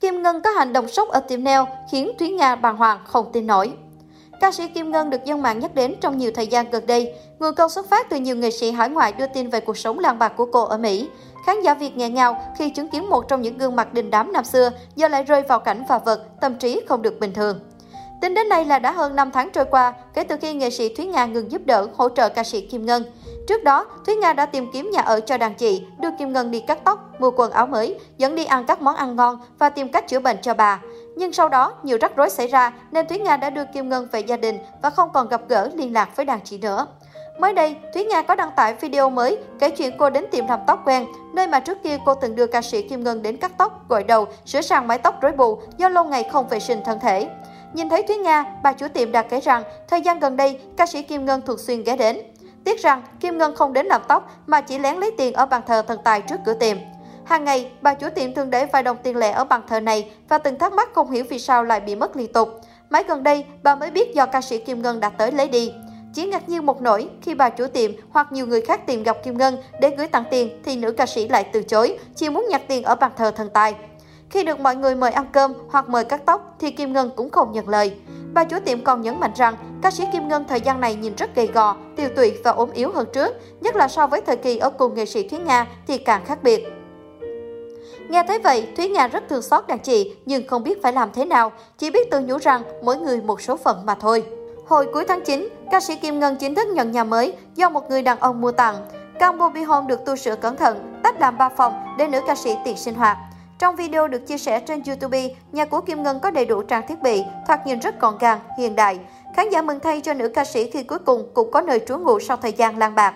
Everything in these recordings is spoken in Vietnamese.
Kim Ngân có hành động sốc ở tiệm nail khiến Thúy Nga bàng hoàng không tin nổi. Ca sĩ Kim Ngân được dân mạng nhắc đến trong nhiều thời gian gần đây. Nguồn câu xuất phát từ nhiều nghệ sĩ hải ngoại đưa tin về cuộc sống lang bạc của cô ở Mỹ. Khán giả Việt nghẹn ngào khi chứng kiến một trong những gương mặt đình đám năm xưa giờ lại rơi vào cảnh và vật, tâm trí không được bình thường. Tính đến nay là đã hơn 5 tháng trôi qua kể từ khi nghệ sĩ Thúy Nga ngừng giúp đỡ hỗ trợ ca sĩ Kim Ngân. Trước đó, Thúy Nga đã tìm kiếm nhà ở cho đàn chị, đưa Kim Ngân đi cắt tóc, mua quần áo mới, dẫn đi ăn các món ăn ngon và tìm cách chữa bệnh cho bà. Nhưng sau đó, nhiều rắc rối xảy ra nên Thúy Nga đã đưa Kim Ngân về gia đình và không còn gặp gỡ liên lạc với đàn chị nữa. Mới đây, Thúy Nga có đăng tải video mới kể chuyện cô đến tiệm làm tóc quen, nơi mà trước kia cô từng đưa ca sĩ Kim Ngân đến cắt tóc, gội đầu, sửa sang mái tóc rối bù do lâu ngày không vệ sinh thân thể. Nhìn thấy Thúy Nga, bà chủ tiệm đã kể rằng thời gian gần đây, ca sĩ Kim Ngân thường xuyên ghé đến. Tiếc rằng Kim Ngân không đến làm tóc mà chỉ lén lấy tiền ở bàn thờ thần tài trước cửa tiệm. Hàng ngày, bà chủ tiệm thường để vài đồng tiền lẻ ở bàn thờ này và từng thắc mắc không hiểu vì sao lại bị mất liên tục. Mãi gần đây, bà mới biết do ca sĩ Kim Ngân đã tới lấy đi. Chỉ ngạc nhiên một nỗi khi bà chủ tiệm hoặc nhiều người khác tìm gặp Kim Ngân để gửi tặng tiền thì nữ ca sĩ lại từ chối, chỉ muốn nhặt tiền ở bàn thờ thần tài. Khi được mọi người mời ăn cơm hoặc mời cắt tóc thì Kim Ngân cũng không nhận lời. Bà chủ tiệm còn nhấn mạnh rằng ca sĩ Kim Ngân thời gian này nhìn rất gầy gò, tiêu tụy và ốm yếu hơn trước, nhất là so với thời kỳ ở cùng nghệ sĩ Thúy Nga thì càng khác biệt. Nghe thấy vậy, Thúy Nga rất thương xót đàn chị nhưng không biết phải làm thế nào, chỉ biết tự nhủ rằng mỗi người một số phận mà thôi. Hồi cuối tháng 9, ca sĩ Kim Ngân chính thức nhận nhà mới do một người đàn ông mua tặng. Căn Bobby Home được tu sửa cẩn thận, tách làm 3 phòng để nữ ca sĩ tiện sinh hoạt. Trong video được chia sẻ trên YouTube, nhà của Kim Ngân có đầy đủ trang thiết bị, thoạt nhìn rất gọn gàng, hiện đại. Khán giả mừng thay cho nữ ca sĩ khi cuối cùng cũng có nơi trú ngụ sau thời gian lang bạc.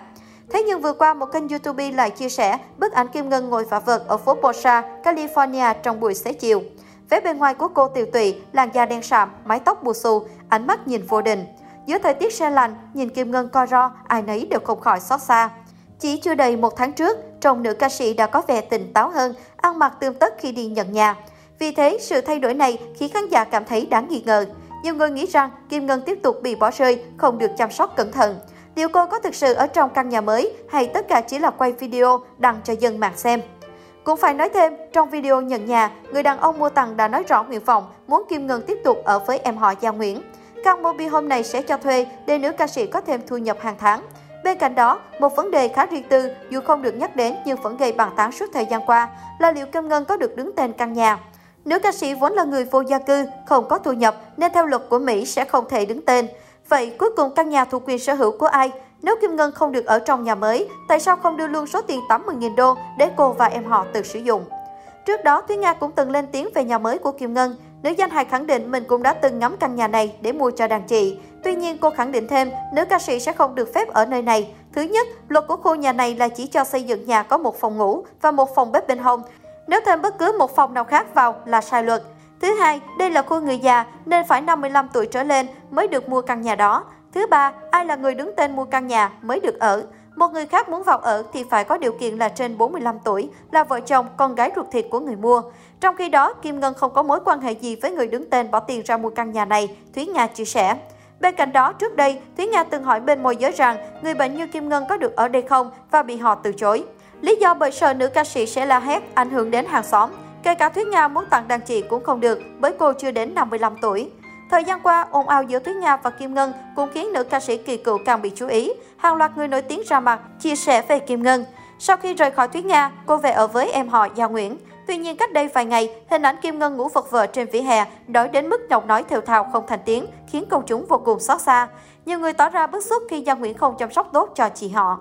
Thế nhưng vừa qua, một kênh YouTube lại chia sẻ bức ảnh Kim Ngân ngồi vả vật ở phố Posa, California trong buổi xế chiều. Vẻ bề ngoài của cô tiều tụy, làn da đen sạm, mái tóc bù xù, ánh mắt nhìn vô định. Giữa thời tiết se lạnh, nhìn Kim Ngân co ro, ai nấy đều không khỏi xót xa. Chỉ chưa đầy một tháng trước, trông nữ ca sĩ đã có vẻ tỉnh táo hơn, ăn mặc tươm tất khi đi nhận nhà. Vì thế, sự thay đổi này khiến khán giả cảm thấy đáng nghi ngờ. Nhiều người nghĩ rằng Kim Ngân tiếp tục bị bỏ rơi, không được chăm sóc cẩn thận. Liệu cô có thực sự ở trong căn nhà mới hay tất cả chỉ là quay video đăng cho dân mạng xem? Cũng phải nói thêm, trong video nhận nhà, người đàn ông mua tặng đã nói rõ nguyện vọng muốn Kim Ngân tiếp tục ở với em họ Gia Nguyễn. Căn Mobi Home này sẽ cho thuê để nữ ca sĩ có thêm thu nhập hàng tháng. Bên cạnh đó, một vấn đề khá riêng tư dù không được nhắc đến nhưng vẫn gây bàn tán suốt thời gian qua là liệu Kim Ngân có được đứng tên căn nhà. Nữ ca sĩ vốn là người vô gia cư, không có thu nhập nên theo luật của Mỹ sẽ không thể đứng tên. Vậy cuối cùng căn nhà thuộc quyền sở hữu của ai? Nếu Kim Ngân không được ở trong nhà mới, tại sao không đưa luôn số tiền 80.000 đô để cô và em họ tự sử dụng? Trước đó, Thúy Nga cũng từng lên tiếng về nhà mới của Kim Ngân. Nữ danh hài khẳng định mình cũng đã từng ngắm căn nhà này để mua cho đàn chị. Tuy nhiên, cô khẳng định thêm, nữ ca sĩ sẽ không được phép ở nơi này. Thứ nhất, luật của khu nhà này là chỉ cho xây dựng nhà có một phòng ngủ và một phòng bếp bên hông. Nếu thêm bất cứ một phòng nào khác vào là sai luật. Thứ hai, đây là khu người già nên phải 55 tuổi trở lên mới được mua căn nhà đó. Thứ ba, ai là người đứng tên mua căn nhà mới được ở. Một người khác muốn vào ở thì phải có điều kiện là trên 45 tuổi, là vợ chồng, con gái ruột thịt của người mua. Trong khi đó, Kim Ngân không có mối quan hệ gì với người đứng tên bỏ tiền ra mua căn nhà này, Thúy Nga chia sẻ. Bên cạnh đó, trước đây, Thúy Nga từng hỏi bên môi giới rằng người bệnh như Kim Ngân có được ở đây không và bị họ từ chối. Lý do bởi sợ nữ ca sĩ sẽ la hét, ảnh hưởng đến hàng xóm. Kể cả Thúy Nga muốn tặng đàn chị cũng không được bởi cô chưa đến 55 tuổi. Thời gian qua, ồn ào giữa Thúy Nga và Kim Ngân cũng khiến nữ ca sĩ kỳ cựu càng bị chú ý. Hàng loạt người nổi tiếng ra mặt chia sẻ về Kim Ngân. Sau khi rời khỏi Thúy Nga, cô về ở với em họ Gia Nguyễn. Tuy nhiên cách đây vài ngày, hình ảnh Kim Ngân ngủ vật vờ trên vỉa hè đổi đến mức nhọc nói thều thào không thành tiếng, khiến công chúng vô cùng xót xa. Nhiều người tỏ ra bức xúc khi Gia Nguyễn không chăm sóc tốt cho chị họ.